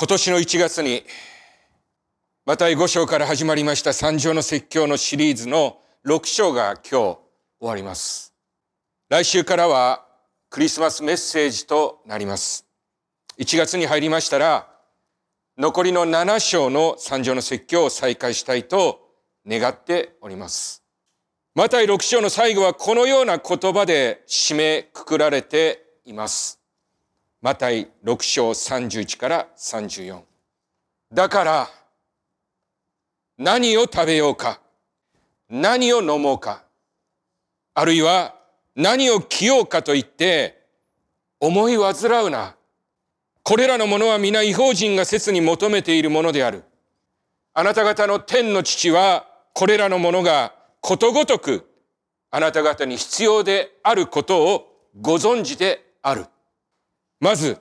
今年の1月に、マタイ5章から始まりました三条の説教のシリーズの6章が今日終わります。来週からはクリスマスメッセージとなります。1月に入りましたら、残りの7章の三条の説教を再開したいと願っております。マタイ6章の最後はこのような言葉で締めくくられています。マタイ6章31から34。だから、何を食べようか、何を飲もうか、あるいは何を着ようかと言って、思い煩うな。これらのものは皆違法人が切に求めているものである。あなた方の天の父は、これらのものがことごとく、あなた方に必要であることをご存知である。まず、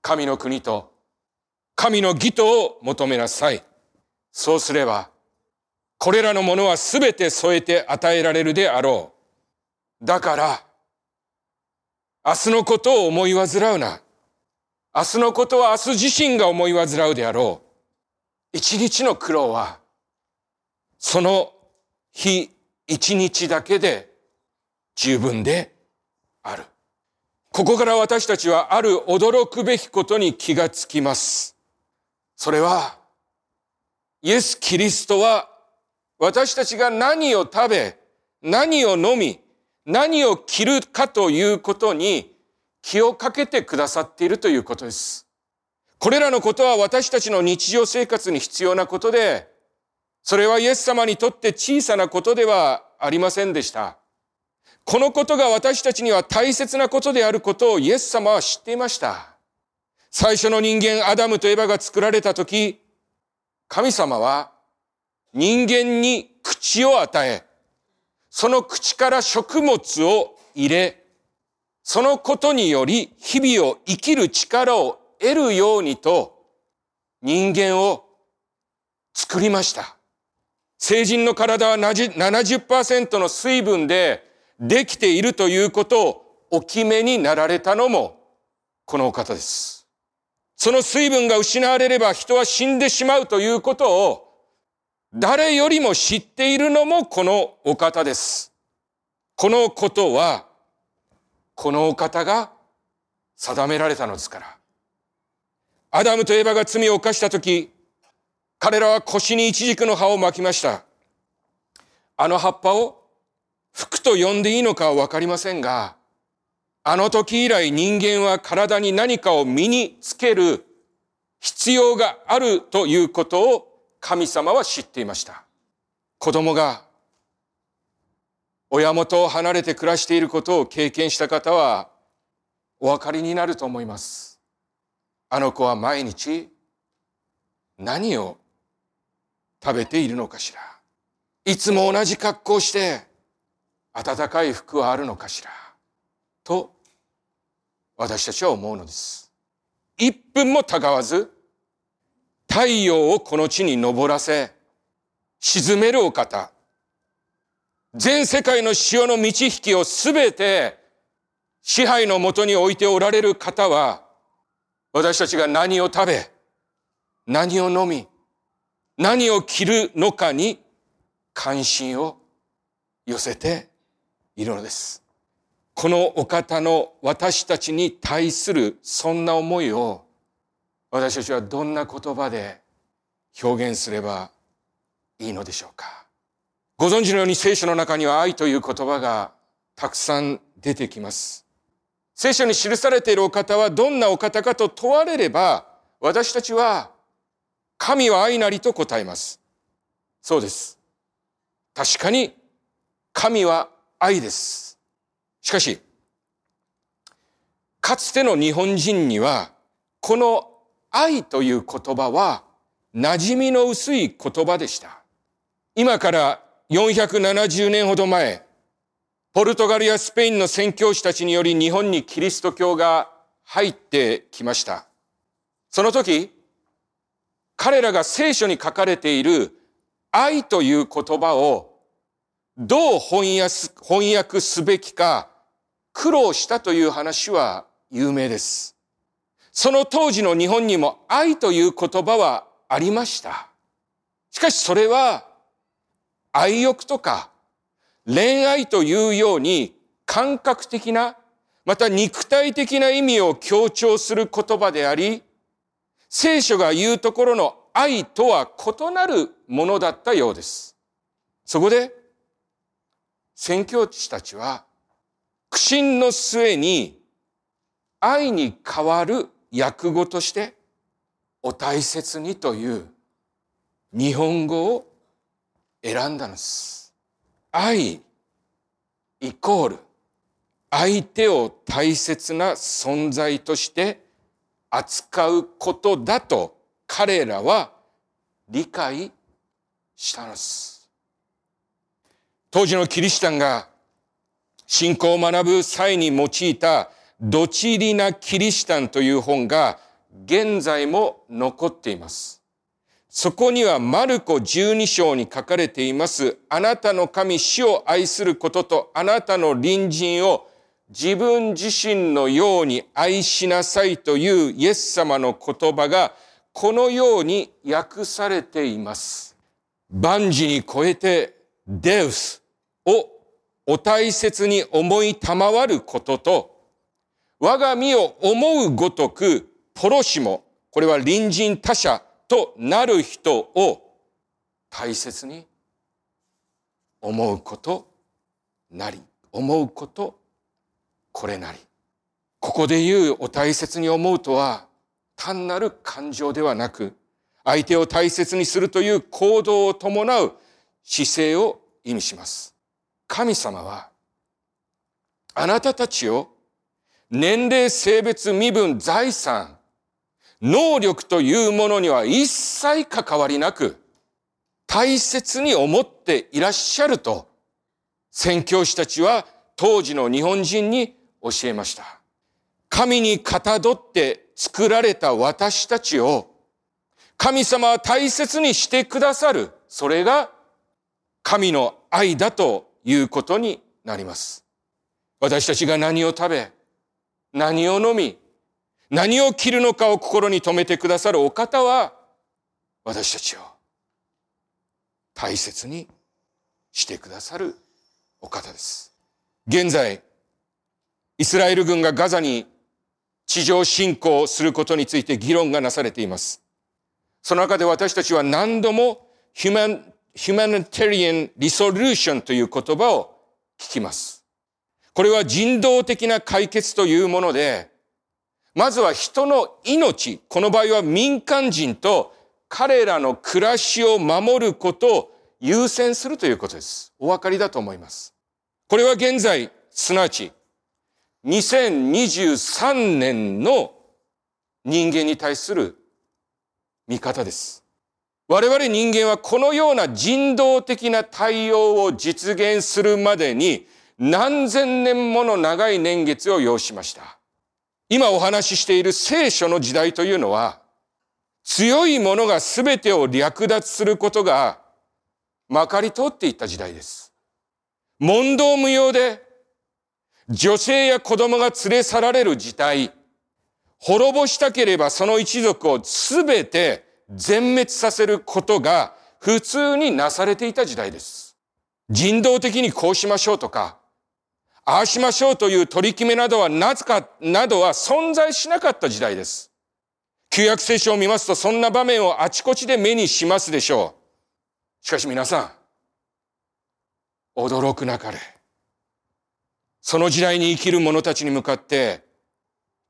神の国と神の義とを求めなさい。そうすれば、これらのものはすべて添えて与えられるであろう。だから、明日のことを思い煩うな。明日のことは明日自身が思い煩うであろう。一日の苦労は、その日一日だけで十分である。ここから私たちはある驚くべきことに気がつきます。それは、イエス・キリストは私たちが何を食べ、何を飲み、何を着るかということに気をかけてくださっているということです。これらのことは私たちの日常生活に必要なことで、それはイエス様にとって小さなことではありませんでした。このことが私たちには大切なことであることをイエス様は知っていました。最初の人間アダムとエバが作られた時、神様は人間に口を与え、その口から食物を入れ、そのことにより日々を生きる力を得るようにと人間を作りました。成人の体は70%の水分でできているということをお決めになられたのもこのお方です。その水分が失われれば人は死んでしまうということを誰よりも知っているのもこのお方です。このことはこのお方が定められたのですから。アダムとエバが罪を犯したとき、彼らは腰にイチジクの葉を巻きました。あの葉っぱを服と呼んでいいのかはわかりませんが、あの時以来人間は体に何かを身につける必要があるということを神様は知っていました。子供が親元を離れて暮らしていることを経験した方はお分かりになると思います。あの子は毎日何を食べているのかしら。いつも同じ格好して暖かい服はあるのかしら？と私たちは思うのです。一分もたがわず太陽をこの地に昇らせ沈めるお方全世界の潮の満ち引きをすべて支配のもとに置いておられる方は私たちが何を食べ何を飲み何を着るのかに関心を寄せているのです。このお方の私たちに対するそんな思いを私たちはどんな言葉で表現すればいいのでしょうか。ご存知のように聖書の中には愛という言葉がたくさん出てきます。聖書に記されているお方はどんなお方かと問われれば私たちは神は愛なりと答えます。そうです。確かに神は愛です。しかし、かつての日本人には、この愛という言葉は馴染みの薄い言葉でした。今から470年ほど前、ポルトガルやスペインの宣教師たちにより日本にキリスト教が入ってきました。その時、彼らが聖書に書かれている愛という言葉をどう翻訳すべきか苦労したという話は有名です。その当時の日本にも愛という言葉はありました。しかしそれは愛欲とか恋愛というように感覚的なまた肉体的な意味を強調する言葉であり聖書が言うところの愛とは異なるものだったようです。そこで宣教師たちは苦心の末に愛に変わる訳語としてお大切にという日本語を選んだのです。愛イコール相手を大切な存在として扱うことだと彼らは理解したのです。当時のキリシタンが信仰を学ぶ際に用いたドチリナ・キリシタンという本が現在も残っています。そこにはマルコ12章に書かれています、あなたの神死を愛することとあなたの隣人を自分自身のように愛しなさいというイエス様の言葉がこのように訳されています。万事に超えてデウスをお大切に思い賜ることと我が身を思うごとく、ポロシモ、これは隣人他者となる人を大切に思うことなり、思うことこれなり。ここで言うお大切に思うとは単なる感情ではなく、相手を大切にするという行動を伴う姿勢を意味します。神様はあなたたちを年齢、性別、身分、財産、能力というものには一切関わりなく、大切に思っていらっしゃると、宣教師たちは当時の日本人に教えました。神にかたどって作られた私たちを、神様は大切にしてくださる。それが神の愛だということになります。私たちが何を食べ、何を飲み、何を着るのかを心に留めてくださるお方は、私たちを大切にしてくださるお方です。現在、イスラエル軍がガザに地上侵攻することについて議論がなされています。その中で私たちは何度もヒュマン、ヒュマンリソリューションという言葉を聞きます。これは人道的な解決というもので、まずは人の命、この場合は民間人と彼らの暮らしを守ることを優先するということです。お分かりだと思います。これは現在、すなわち、2023年の人間に対する見方です。我々人間はこのような人道的な対応を実現するまでに何千年もの長い年月を要しました。今お話ししている聖書の時代というのは、強い者が全てを略奪することがまかり通っていった時代です。問答無用で、女性や子供が連れ去られる時代、滅ぼしたければその一族を全て全滅させることが普通になされていた時代です。人道的にこうしましょうとか、ああしましょうという取り決めなどはなぜか、などは存在しなかった時代です。旧約聖書を見ますとそんな場面をあちこちで目にしますでしょう。しかし皆さん、驚くなかれ。その時代に生きる者たちに向かって、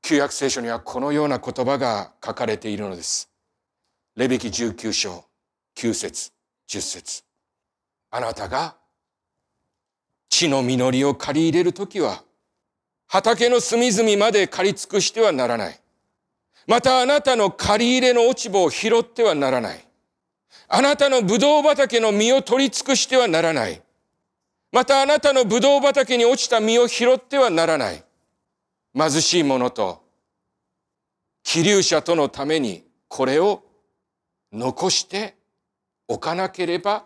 旧約聖書にはこのような言葉が書かれているのです。レビキ19章、9節、10節あなたが地の実りを借り入れるときは、畑の隅々まで借り尽くしてはならない。またあなたの借り入れの落ち葉を拾ってはならない。あなたの葡萄畑の実を取り尽くしてはならない。またあなたの葡萄畑に落ちた実を拾ってはならない。貧しい者と気流者とのためにこれを残しておかなければ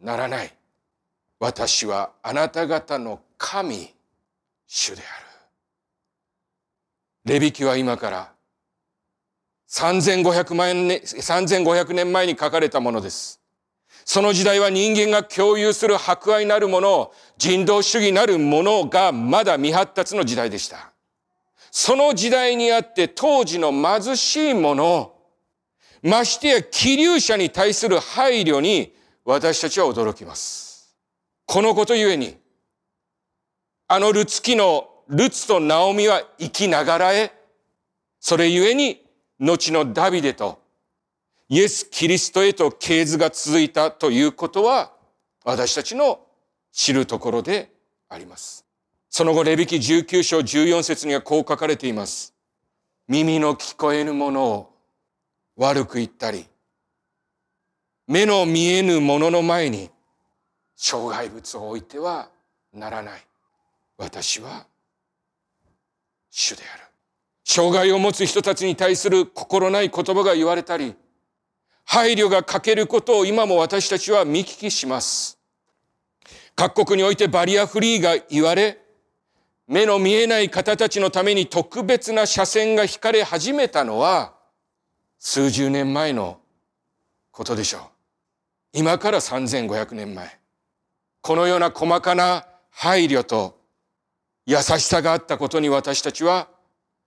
ならない。私はあなた方の神、主である。レビキは今から 3500, 万年3500年前に書かれたものです。その時代は人間が共有する博愛なるもの、人道主義なるものがまだ未発達の時代でした。その時代にあって当時の貧しいもの、ましてや気流者に対する配慮に私たちは驚きます。このことゆえに、あのルツキのルツとナオミは生きながらえ、それゆえに後のダビデとイエス・キリストへと系図が続いたということは私たちの知るところであります。その後、レビキ19章14節にはこう書かれています。耳の聞こえぬものを悪く言ったり、目の見えぬものの前に障害物を置いてはならない。私は主である。障害を持つ人たちに対する心ない言葉が言われたり、配慮が欠けることを今も私たちは見聞きします。各国においてバリアフリーが言われ、目の見えない方たちのために特別な車線が引かれ始めたのは、数十年前のことでしょう。今から3500年前。このような細かな配慮と優しさがあったことに私たちは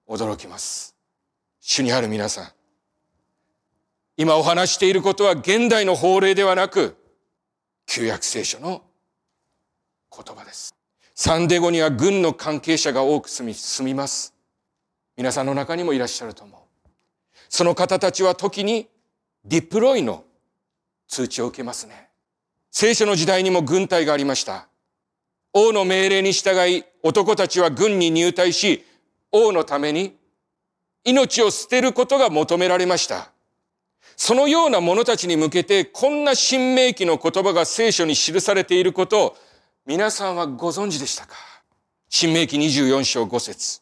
驚きます。主にある皆さん。今お話していることは現代の法令ではなく、旧約聖書の言葉です。サンデゴには軍の関係者が多く住み、住みます。皆さんの中にもいらっしゃると思う。その方たちは時にディプロイの通知を受けますね。聖書の時代にも軍隊がありました。王の命令に従い男たちは軍に入隊し、王のために命を捨てることが求められました。そのような者たちに向けて、こんな新明記の言葉が聖書に記されていることを、皆さんはご存知でしたか？新明記24章5節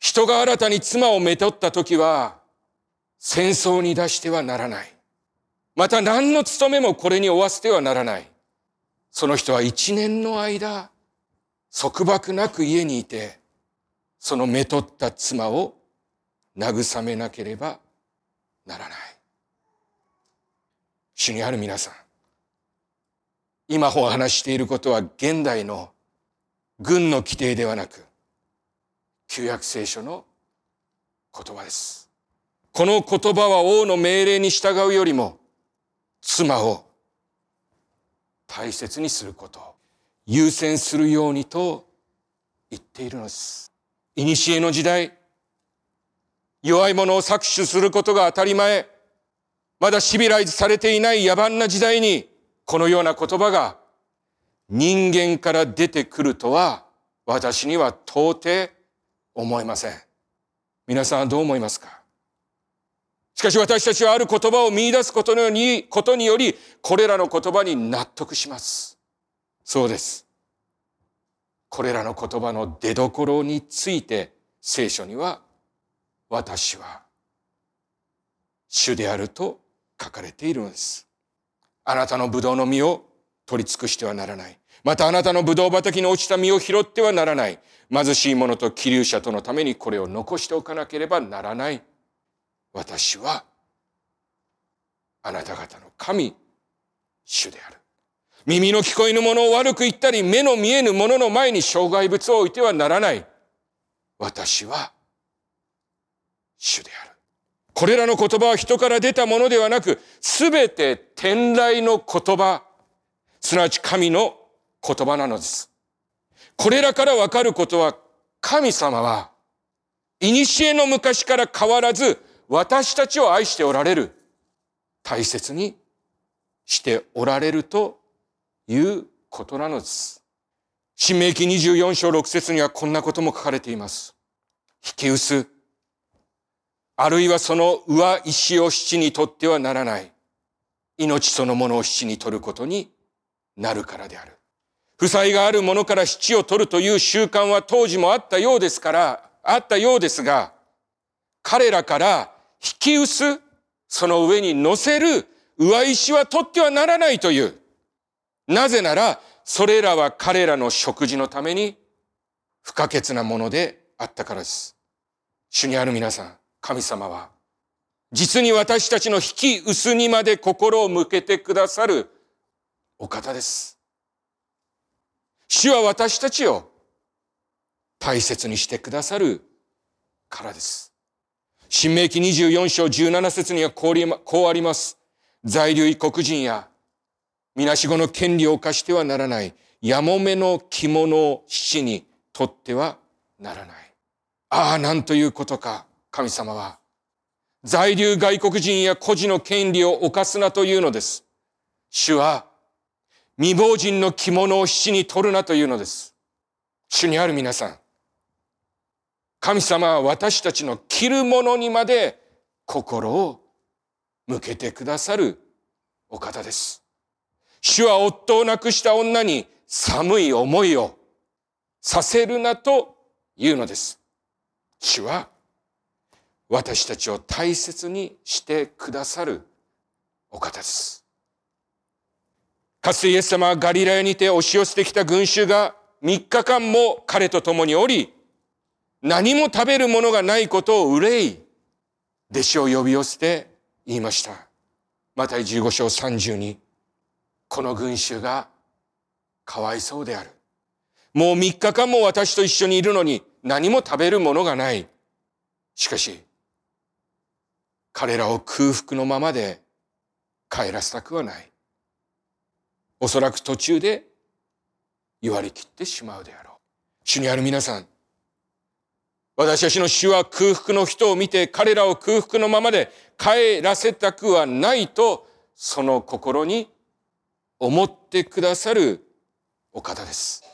人が新たに妻をめとった時は、戦争に出してはならない。また何の務めもこれに負わせてはならない。その人は一年の間、束縛なく家にいて、そのめとった妻を慰めなければならない。主にある皆さん。今お話していることは現代の軍の規定ではなく、旧約聖書の言葉です。この言葉は王の命令に従うよりも、妻を大切にすること、優先するようにと言っているのです。古の時代、弱い者を搾取することが当たり前、まだシビライズされていない野蛮な時代に、このような言葉が人間から出てくるとは、私には到底思えません。皆さんはどう思いますか？しかし私たちはある言葉を見出すことのにことにより、これらの言葉に納得します。そうです。これらの言葉の出所について聖書には、私は主であると書かれているのです。あなたの葡萄の実を取り尽くしてはならない。またあなたの葡萄畑に落ちた実を拾ってはならない。貧しい者と気流者とのためにこれを残しておかなければならない。私はあなた方の神、主である。耳の聞こえぬものを悪く言ったり、目の見えぬものの前に障害物を置いてはならない。私は主である。これらの言葉は人から出たものではなく、すべて天来の言葉、すなわち神の言葉なのです。これらからわかることは、神様は、古の昔から変わらず、私たちを愛しておられる。大切にしておられるということなのです。新明記24章6節にはこんなことも書かれています。引き薄、あるいはその上石を七に取ってはならない。命そのものを七に取ることになるからである。負債があるものから七を取るという習慣は当時もあったようですから、あったようですが、彼らから引き薄、その上に乗せる上石は取ってはならないという。なぜなら、それらは彼らの食事のために不可欠なものであったからです。主にある皆さん、神様は実に私たちの引き薄にまで心を向けてくださるお方です。主は私たちを大切にしてくださるからです。新明記24章17節にはこうあります。在留異国人や、みなしごの権利を犯してはならない、やもめの着物を死にとってはならない。ああ、なんということか、神様は。在留外国人や孤児の権利を犯すなというのです。主は、未亡人の着物を死に取るなというのです。主にある皆さん。神様は私たちの着るものにまで心を向けてくださるお方です。主は夫を亡くした女に寒い思いをさせるなというのです。主は私たちを大切にしてくださるお方です。かつてイエス様はガリラヤにて押し寄せてきた群衆が3日間も彼と共におり、何も食べるものがないことを憂い、弟子を呼び寄せて言いました。マタイ15章32。この群衆がかわいそうである。もう3日間も私と一緒にいるのに何も食べるものがない。しかし、彼らを空腹のままで帰らせたくはない。おそらく途中で弱りきってしまうであろう。主にある皆さん、私たちの主は空腹の人を見て彼らを空腹のままで帰らせたくはないとその心に思ってくださるお方です。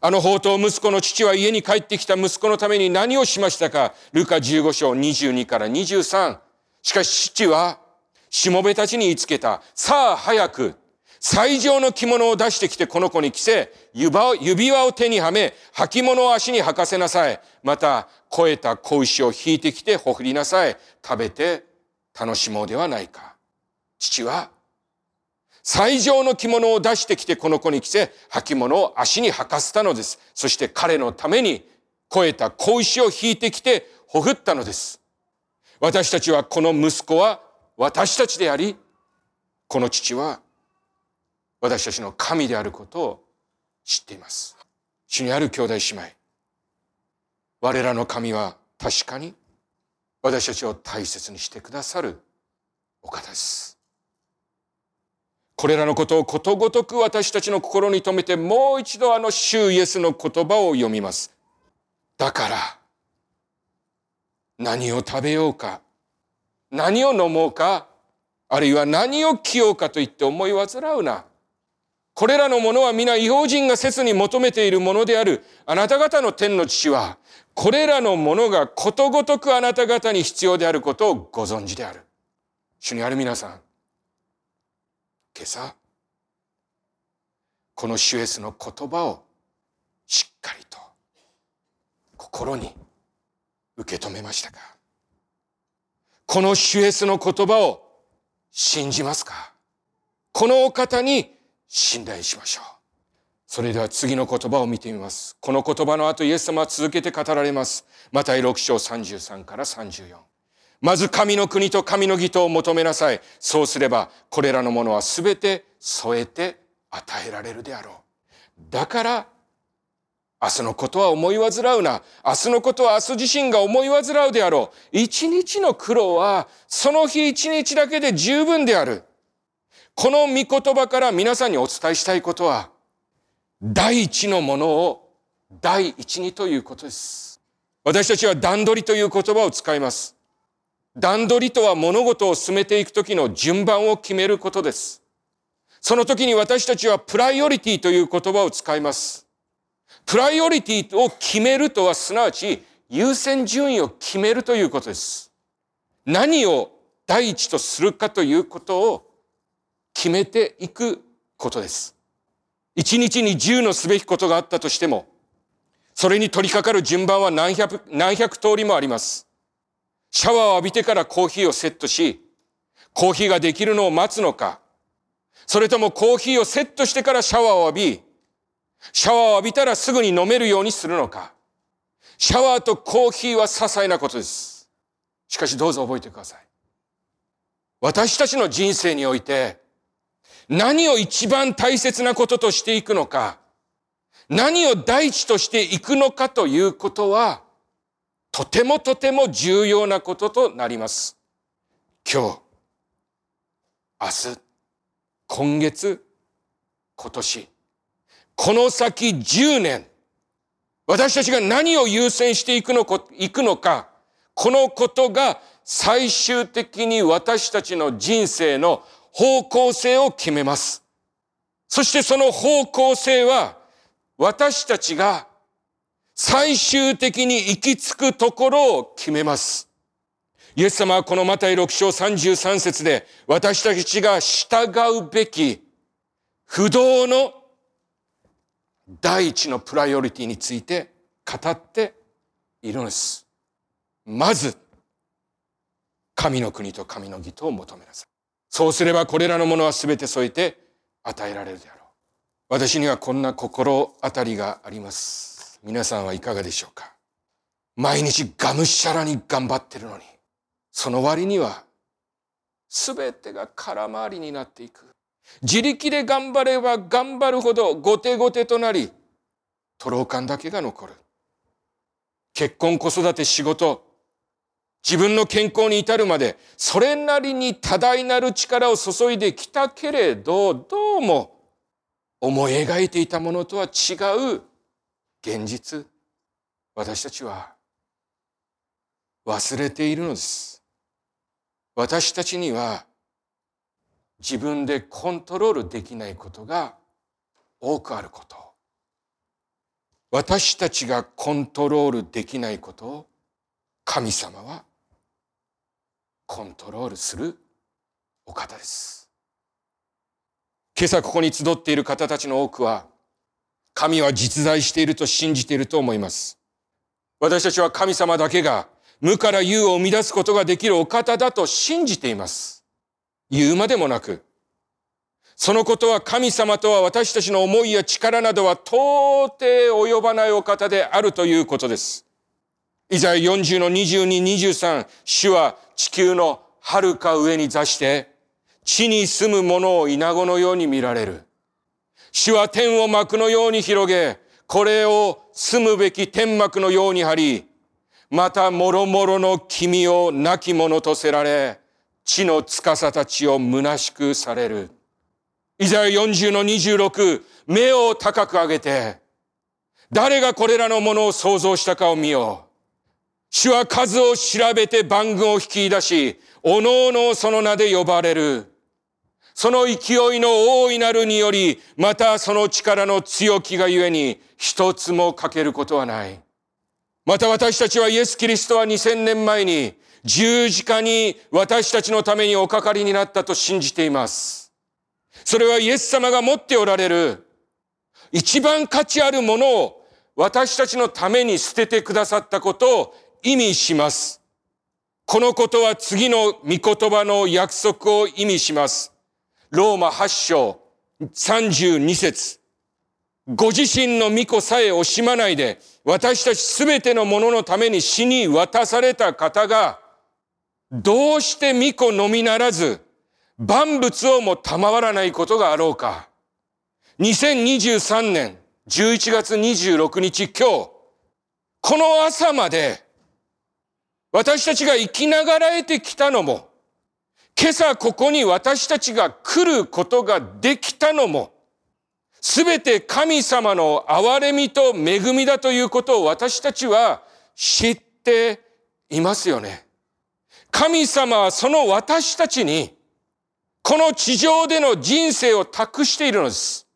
あの宝刀息子の父は家に帰ってきた息子のために何をしましたか？ルカ15章22から23。しかし父はしもべたちに言いつけた。さあ早く最上の着物を出してきてこの子に着せ、指輪を手にはめ、履物を足に履かせなさい。また、肥えた子牛を引いてきてほふりなさい。食べて楽しもうではないか。父は、最上の着物を出してきてこの子に着せ、履物を足に履かせたのです。そして彼のために、肥えた子牛を引いてきてほふったのです。私たちはこの息子は私たちであり、この父は私たちの神であることを知っています。主にある兄弟姉妹。我らの神は確かに私たちを大切にしてくださるお方です。これらのことをことごとく私たちの心に留めてもう一度あの主イエスの言葉を読みます。だから何を食べようか何を飲もうかあるいは何を着ようかと言って思い煩うな。これらのものは皆違法人が切に求めているものである。あなた方の天の父は、これらのものがことごとくあなた方に必要であることをご存知である。主にある皆さん、今朝、この主イエスの言葉をしっかりと心に受け止めましたか？この主イエスの言葉を信じますか？このお方に信頼しましょう。それでは次の言葉を見てみます。この言葉の後、イエス様は続けて語られます。マタイ6章33から34。まず神の国と神の義とを求めなさい。そうすれば、これらのものはすべて添えて与えられるであろう。だから、明日のことは思い煩うな。明日のことは明日自身が思い煩うであろう。一日の苦労は、その日一日だけで十分である。この御言葉から皆さんにお伝えしたいことは、第一のものを第一にということです。私たちは段取りという言葉を使います。段取りとは物事を進めていくときの順番を決めることです。その時に私たちはプライオリティという言葉を使います。プライオリティを決めるとはすなわち優先順位を決めるということです。何を第一とするかということを決めていくことです。一日に10のすべきことがあったとしても、それに取り掛かる順番は何百、何百通りもあります。シャワーを浴びてからコーヒーをセットし、コーヒーができるのを待つのか、それともコーヒーをセットしてからシャワーを浴び、シャワーを浴びたらすぐに飲めるようにするのか。シャワーとコーヒーは些細なことです。しかしどうぞ覚えてください。私たちの人生において何を一番大切なこととしていくのか、何を第一としていくのかということは、とてもとても重要なこととなります。今日、明日、今月、今年、この先10年、私たちが何を優先していくの、いくのか、このことが最終的に私たちの人生の方向性を決めます。そしてその方向性は私たちが最終的に行き着くところを決めます。イエス様はこのマタイ6章33節で私たちが従うべき不動の第一のプライオリティについて語っているのです。まず、神の国と神の義とを求めなさい。そうすればこれらのものは全て添えて与えられるであろう。私にはこんな心当たりがあります。皆さんはいかがでしょうか？毎日がむしゃらに頑張ってるのに、その割には全てが空回りになっていく。自力で頑張れば頑張るほど後手後手となり、徒労感だけが残る。結婚、子育て、仕事、自分の健康に至るまで、それなりに多大なる力を注いできたけれど、どうも思い描いていたものとは違う現実、私たちは忘れているのです。私たちには自分でコントロールできないことが多くあること。私たちがコントロールできないことを神様はコントロールするお方です。今朝ここに集っている方たちの多くは、神は実在していると信じていると思います。私たちは神様だけが無から有を生み出すことができるお方だと信じています。言うまでもなく、そのことは神様とは私たちの思いや力などは到底及ばないお方であるということです。イザヤ40の22、23、主は地球の遥か上に座して、地に住む者を稲子のように見られる。主は天を幕のように広げ、これを住むべき天幕のように張り、また諸々の君を亡き者とせられ、地の司たちを虚しくされる。イザヤ40の26、目を高く上げて、誰がこれらのものを想像したかを見よう。主は数を調べて番組を引き出し、おのおのその名で呼ばれる。その勢いの大いなるにより、またその力の強きがゆえに、一つも欠けることはない。また私たちはイエス・キリストは2000年前に十字架に私たちのためにおかかりになったと信じています。それはイエス様が持っておられる一番価値あるものを私たちのために捨ててくださったことを意味します。このことは次の御言葉の約束を意味します。ローマ8章32節ご自身の御子さえ惜しまないで、私たちすべてのもののために死に渡された方が、どうして御子のみならず、万物をも賜らないことがあろうか。2023年11月26日今日、この朝まで私たちが生きながらえてきたのも、今朝ここに私たちが来ることができたのも、すべて神様の憐れみと恵みだということを私たちは知っていますよね。神様はその私たちに、この地上での人生を託しているのです。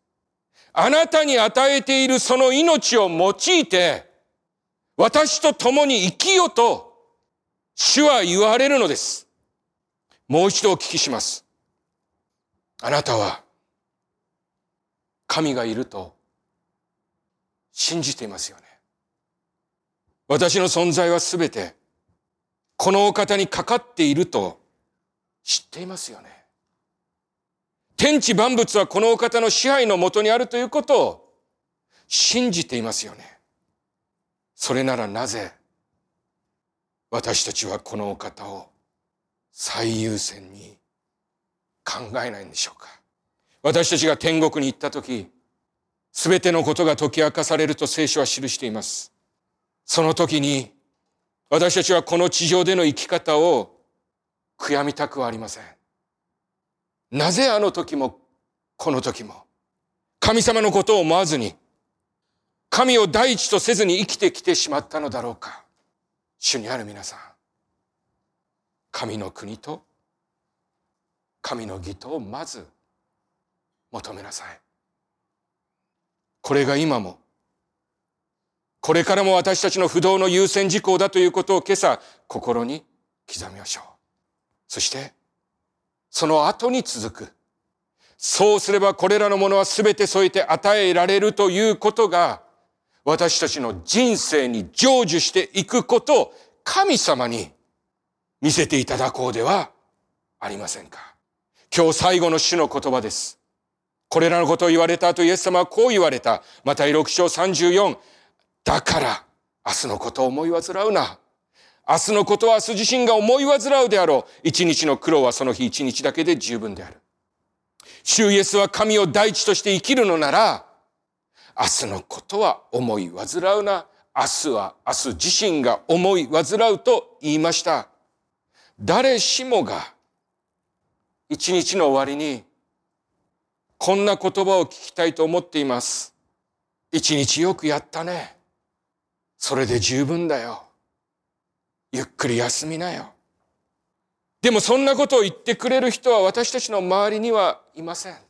あなたに与えているその命を用いて、私と共に生きようと主は言われるのです。もう一度お聞きします。あなたは神がいると信じていますよね。私の存在はすべてこのお方にかかっていると知っていますよね。天地万物はこのお方の支配のもとにあるということを信じていますよね。それならなぜ私たちはこのお方を最優先に考えないんでしょうか私たちが天国に行った時、すべてのことが解き明かされると聖書は記しています。その時に、私たちはこの地上での生き方を悔やみたくはありません。なぜあの時も、この時も、神様のことを思わずに、神を第一とせずに生きてきてしまったのだろうか。主にある皆さん。神の国と神の義とをまず求めなさい。これが今も、これからも私たちの不動の優先事項だということを今朝心に刻みましょう。そして、その後に続く。そうすればこれらのものは全て添えて与えられるということが、私たちの人生に成就していくことを神様に見せていただこうではありませんか。今日最後の主の言葉です。これらのことを言われた後、イエス様はこう言われた。また6章34。だから、明日のことを思い煩うな。明日のことは明日自身が思い煩うであろう。一日の苦労はその日一日だけで十分である。主イエスは神を第一として生きるのなら、明日のことは思い煩うな。明日は明日自身が思い煩うと言いました。誰しもが一日の終わりにこんな言葉を聞きたいと思っています。一日よくやったね。それで十分だよ。ゆっくり休みなよ。でもそんなことを言ってくれる人は私たちの周りにはいません。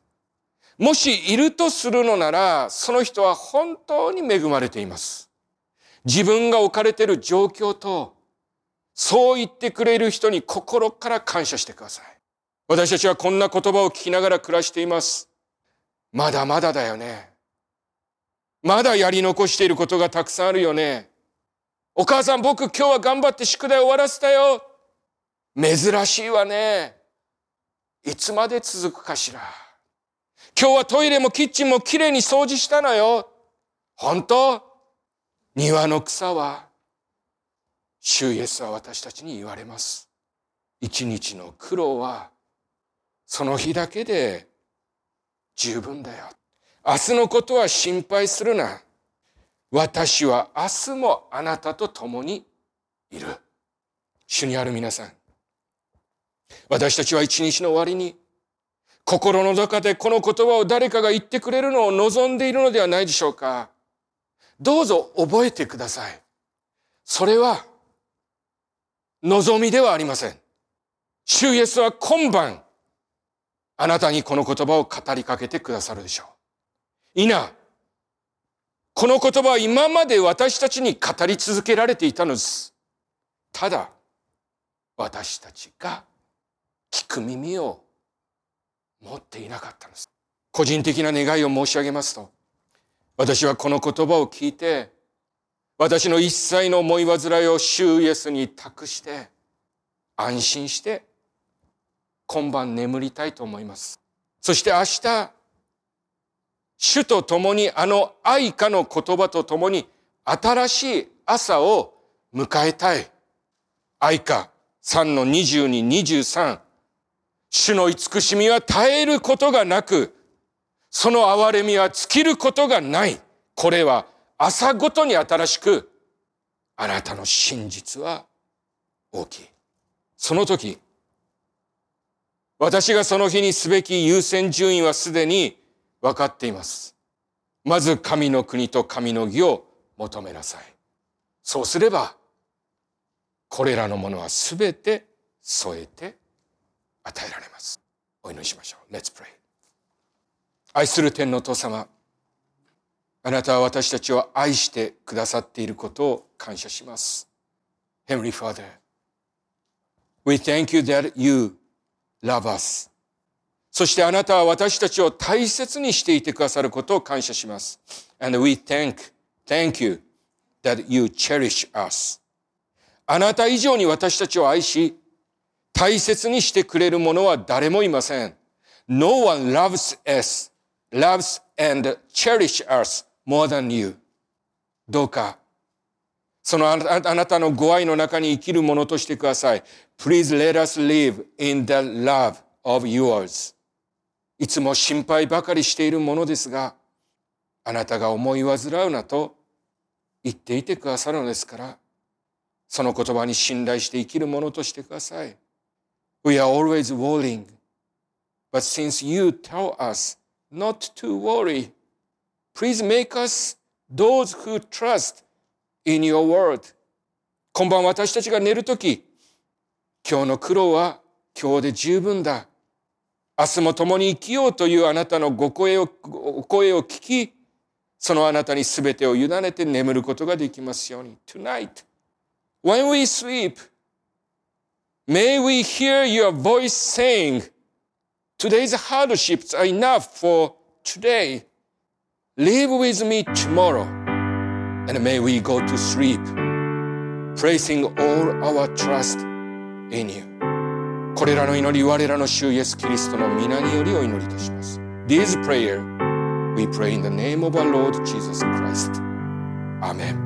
もしいるとするのなら、その人は本当に恵まれています。自分が置かれている状況と、そう言ってくれる人に心から感謝してください。私たちはこんな言葉を聞きながら暮らしています。まだまだだよね。まだやり残していることがたくさんあるよね。お母さん僕今日は頑張って宿題終わらせたよ。珍しいわね。いつまで続くかしら。今日はトイレもキッチンもきれいに掃除したのよ。本当？庭の草は、主イエスは私たちに言われます。一日の苦労は、その日だけで十分だよ。明日のことは心配するな。私は明日もあなたと共にいる。主にある皆さん。私たちは一日の終わりに心の中でこの言葉を誰かが言ってくれるのを望んでいるのではないでしょうか。どうぞ覚えてください。それは望みではありません。主イエスは今晩あなたにこの言葉を語りかけてくださるでしょう。いな、この言葉は今まで私たちに語り続けられていたのです。ただ、私たちが聞く耳を持っていなかったのです。個人的な願いを申し上げますと、私はこの言葉を聞いて、私の一切の思い煩いを主イエスに託して、安心して今晩眠りたいと思います。そして明日、主と共にあの愛花の言葉と共に新しい朝を迎えたい。愛花3の22、23。主の慈しみは絶えることがなく、その憐れみは尽きることがない。これは朝ごとに新しく、あなたの真実は大きい。その時、私がその日にすべき優先順位はすでに分かっています。まず神の国と神の義を求めなさい。そうすれば、これらのものはすべて添えて与えられます。お祈りしましょう。Let's pray. 愛する天の父様、あなたは私たちを愛してくださっていることを感謝します。Heavenly Father, we thank you that you love us. そしてあなたは私たちを大切にしていてくださることを感謝します。And we thank, thank you that you cherish us. あなた以上に私たちを愛し、大切にしてくれる者は誰もいません。No one loves us, loves and cherish us more than you. どうか、そのあなたのご愛の中に生きるものとしてください。Please let us live in the love of yours. いつも心配ばかりしているものですが、あなたが思い煩うなと言っていてくださるのですから、その言葉に信頼して生きるものとしてください。We are always worrying. But since you tell us not to worry, please make us those who trust in your word. 今晩私たちが寝るとき、今日の苦労は今日で十分だ。明日も共に生きようというあなたのご声をご声を聞き、そのあなたに全てを委ねて眠ることができますように。Tonight, when we sleep, may we hear your voice saying, Today's hardships are enough for today. Live with me tomorrow. And may we go to sleep, praising all our trust in you. これらの祈り、我らの主イエス・キリストの皆によりお祈りいたします。This prayer we pray in the name of our Lord Jesus Christ. Amen.